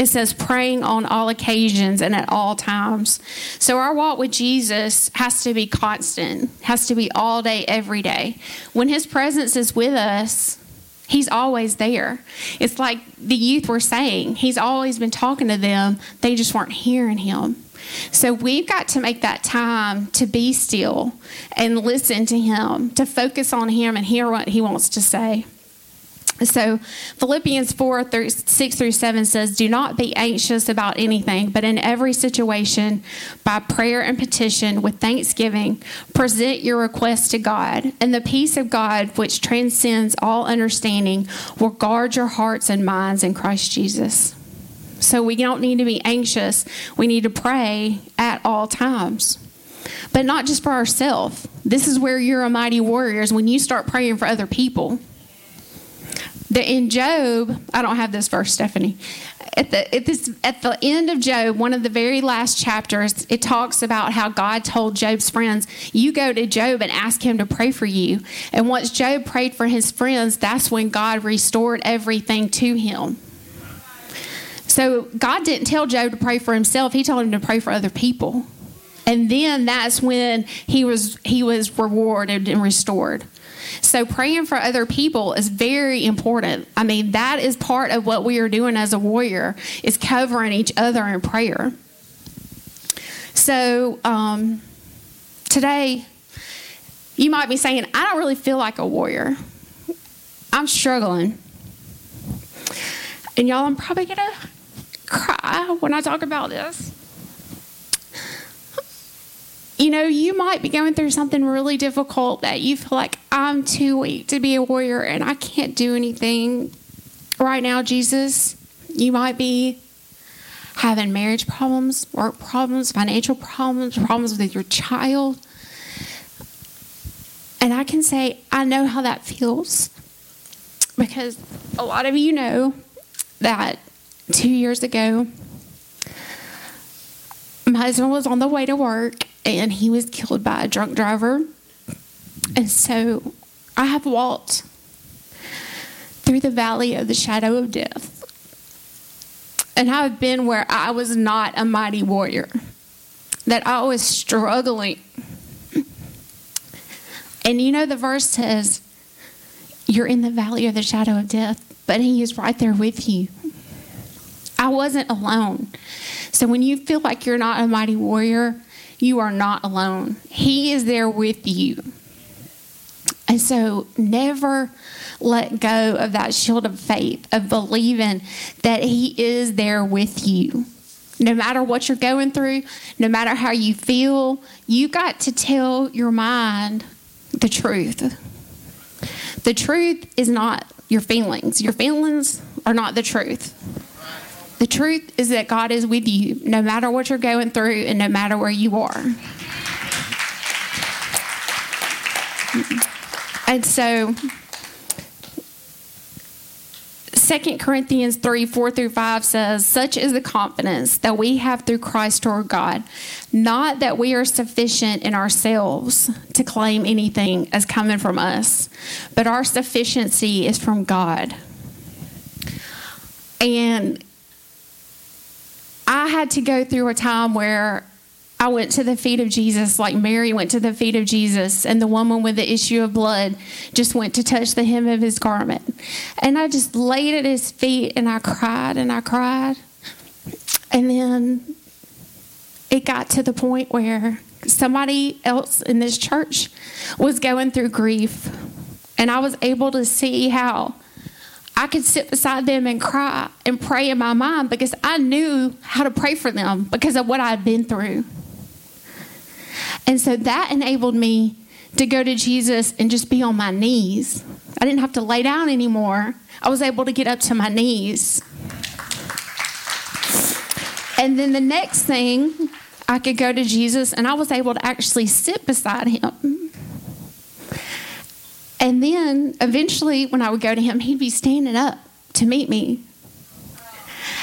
it says praying on all occasions and at all times. So our walk with Jesus has to be constant, has to be all day, every day. When his presence is with us, He's always there. It's like the youth were saying, He's always been talking to them, they just weren't hearing Him. So we've got to make that time to be still and listen to Him, to focus on Him and hear what He wants to say. So Philippians 4 through 6 through 7 says, Do not be anxious about anything, but in every situation, by prayer and petition, with thanksgiving, present your requests to God. And the peace of God, which transcends all understanding, will guard your hearts and minds in Christ Jesus. So we don't need to be anxious. We need to pray at all times. But not just for ourselves. This is where you're a mighty warrior, is when you start praying for other people. The, in Job, I don't have this verse, Stephanie. At the at this at the end of Job, one of the very last chapters, it talks about how God told Job's friends, "You go to Job and ask him to pray for you." And once Job prayed for his friends, that's when God restored everything to him. So God didn't tell Job to pray for himself; He told him to pray for other people. And then that's when he was he was rewarded and restored. So praying for other people is very important. I mean, that is part of what we are doing as a warrior is covering each other in prayer. So um, today, you might be saying, I don't really feel like a warrior. I'm struggling. And y'all, I'm probably going to cry when I talk about this. You know, you might be going through something really difficult that you feel like I'm too weak to be a warrior and I can't do anything right now, Jesus. You might be having marriage problems, work problems, financial problems, problems with your child. And I can say, I know how that feels because a lot of you know that two years ago, my husband was on the way to work and he was killed by a drunk driver. And so I have walked through the valley of the shadow of death. And I've been where I was not a mighty warrior, that I was struggling. And you know, the verse says, You're in the valley of the shadow of death, but He is right there with you. I wasn't alone. So when you feel like you're not a mighty warrior, you are not alone. He is there with you. And so never let go of that shield of faith, of believing that He is there with you. No matter what you're going through, no matter how you feel, you got to tell your mind the truth. The truth is not your feelings. Your feelings are not the truth. The truth is that God is with you no matter what you're going through and no matter where you are. And so 2 Corinthians 3 4 through 5 says, Such is the confidence that we have through Christ toward God, not that we are sufficient in ourselves to claim anything as coming from us, but our sufficiency is from God. And I had to go through a time where I went to the feet of Jesus, like Mary went to the feet of Jesus, and the woman with the issue of blood just went to touch the hem of his garment. And I just laid at his feet and I cried and I cried. And then it got to the point where somebody else in this church was going through grief. And I was able to see how I could sit beside them and cry and pray in my mind because I knew how to pray for them because of what I had been through. And so that enabled me to go to Jesus and just be on my knees. I didn't have to lay down anymore. I was able to get up to my knees. And then the next thing, I could go to Jesus and I was able to actually sit beside him. And then eventually, when I would go to him, he'd be standing up to meet me.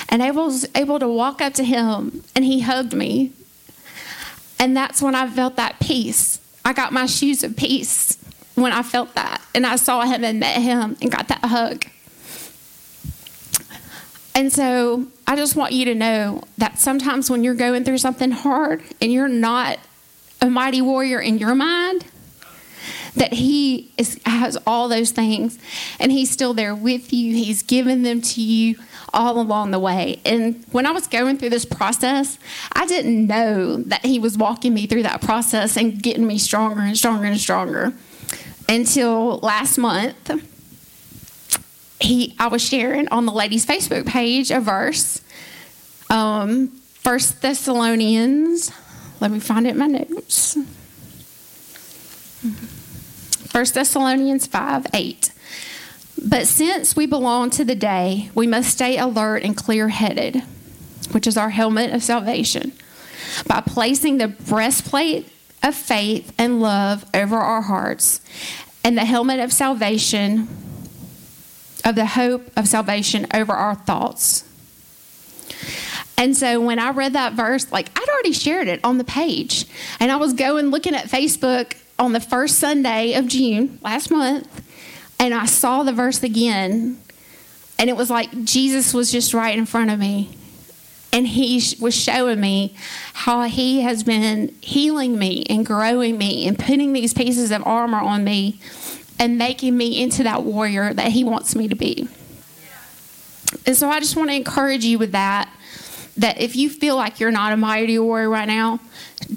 And I was able to walk up to him and he hugged me and that's when I felt that peace. I got my shoes of peace when I felt that. And I saw him and met him and got that hug. And so I just want you to know that sometimes when you're going through something hard and you're not a mighty warrior in your mind, that he is, has all those things and he's still there with you. He's given them to you all along the way. And when I was going through this process, I didn't know that he was walking me through that process and getting me stronger and stronger and stronger until last month. He, I was sharing on the ladies' Facebook page a verse, um, First Thessalonians. Let me find it in my notes. First Thessalonians 5 8. But since we belong to the day, we must stay alert and clear headed, which is our helmet of salvation, by placing the breastplate of faith and love over our hearts and the helmet of salvation, of the hope of salvation over our thoughts. And so when I read that verse, like I'd already shared it on the page, and I was going looking at Facebook on the first Sunday of June last month and I saw the verse again, and it was like Jesus was just right in front of me. And he was showing me how he has been healing me and growing me and putting these pieces of armor on me and making me into that warrior that he wants me to be. And so I just want to encourage you with that that if you feel like you're not a mighty warrior right now,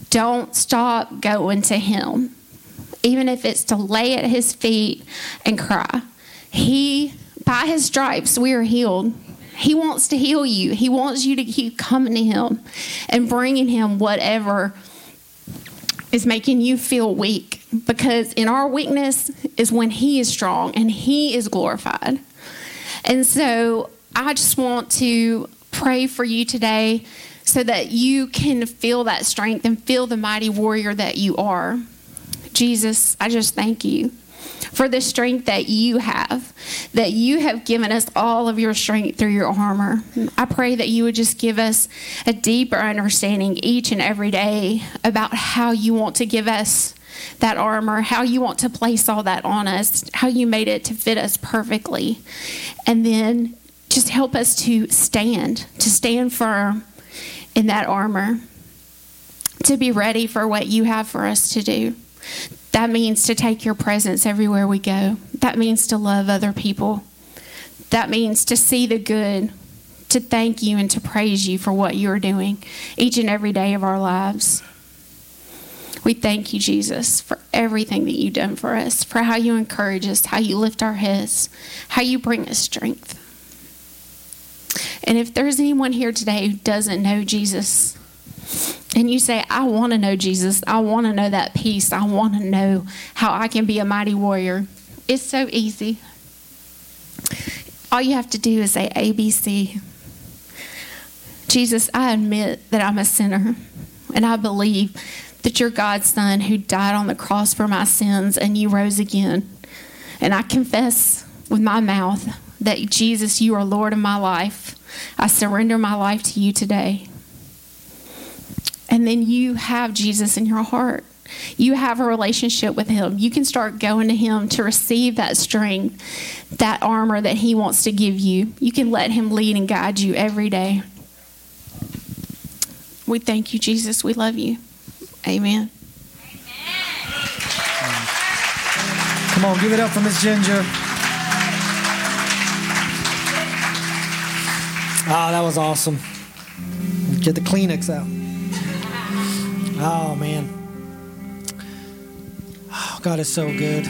don't stop going to him even if it's to lay at his feet and cry. He, by his stripes, we are healed. He wants to heal you. He wants you to keep coming to him and bringing him whatever is making you feel weak because in our weakness is when He is strong and He is glorified. And so I just want to pray for you today so that you can feel that strength and feel the mighty warrior that you are. Jesus, I just thank you for the strength that you have, that you have given us all of your strength through your armor. I pray that you would just give us a deeper understanding each and every day about how you want to give us that armor, how you want to place all that on us, how you made it to fit us perfectly. And then just help us to stand, to stand firm in that armor, to be ready for what you have for us to do. That means to take your presence everywhere we go. That means to love other people. That means to see the good, to thank you and to praise you for what you're doing each and every day of our lives. We thank you, Jesus, for everything that you've done for us, for how you encourage us, how you lift our heads, how you bring us strength. And if there's anyone here today who doesn't know Jesus, and you say, I want to know Jesus, I want to know that peace, I want to know how I can be a mighty warrior, it's so easy. All you have to do is say ABC. Jesus, I admit that I'm a sinner, and I believe that you're God's Son who died on the cross for my sins and you rose again. And I confess with my mouth that Jesus, you are Lord of my life. I surrender my life to you today. And then you have Jesus in your heart. You have a relationship with Him. You can start going to Him to receive that strength, that armor that He wants to give you. You can let Him lead and guide you every day. We thank you, Jesus. We love you. Amen. Come on, give it up for Miss Ginger. Oh, that was awesome. Get the Kleenex out. Oh, man. Oh, God is so good.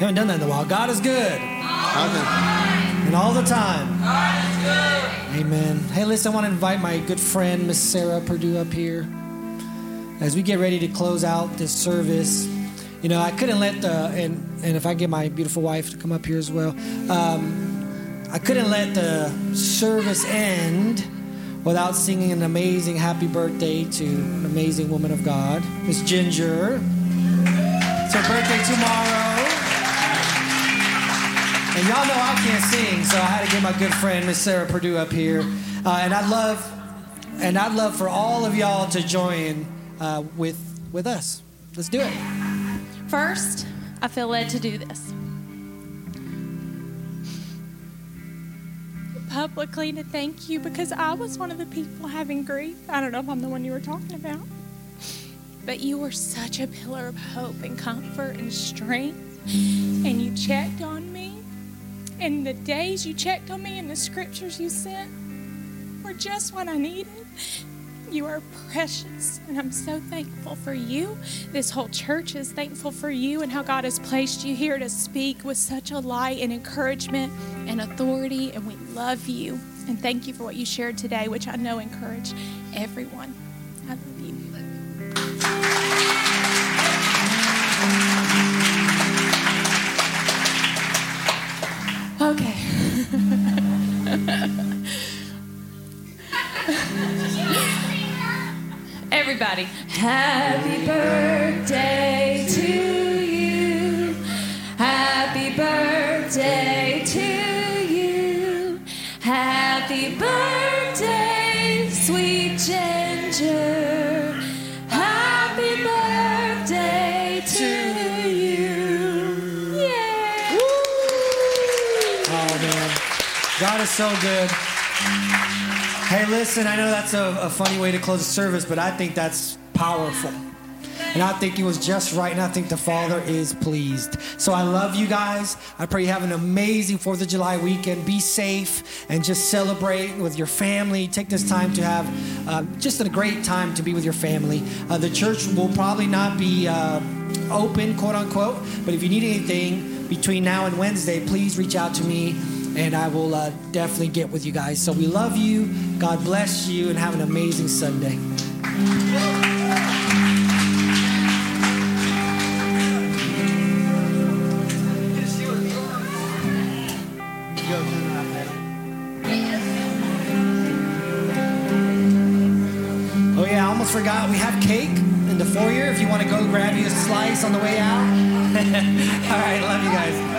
haven't done that in a while. God is good. And all the time. Amen. Hey, listen, I want to invite my good friend, Miss Sarah Purdue, up here. As we get ready to close out this service, you know, I couldn't let the, and, and if I get my beautiful wife to come up here as well, um, I couldn't let the service end without singing an amazing happy birthday to an amazing woman of God, Miss Ginger. It's her birthday tomorrow. And y'all know I can't sing, so I had to get my good friend Miss Sarah Purdue up here. Uh, and I'd love, and I'd love for all of y'all to join uh, with with us. Let's do it. First, I feel led to do this. Publicly to thank you because I was one of the people having grief. I don't know if I'm the one you were talking about. But you were such a pillar of hope and comfort and strength. And you checked on me. And the days you checked on me and the scriptures you sent were just what I needed. You are precious, and I'm so thankful for you. This whole church is thankful for you and how God has placed you here to speak with such a light and encouragement and authority. And we love you. And thank you for what you shared today, which I know encouraged everyone. Happy birthday to you. Happy birthday to you. Happy birthday, sweet Ginger. Happy birthday to you. Yeah. Oh man, God is so good. Hey, listen, I know that's a, a funny way to close the service, but I think that's powerful. And I think it was just right, and I think the Father is pleased. So I love you guys. I pray you have an amazing 4th of July weekend. Be safe and just celebrate with your family. Take this time to have uh, just a great time to be with your family. Uh, the church will probably not be uh, open, quote unquote, but if you need anything between now and Wednesday, please reach out to me and I will uh, definitely get with you guys. So we love you. God bless you and have an amazing Sunday. Cake in the foyer if you want to go grab you a slice on the way out. All right, love you guys.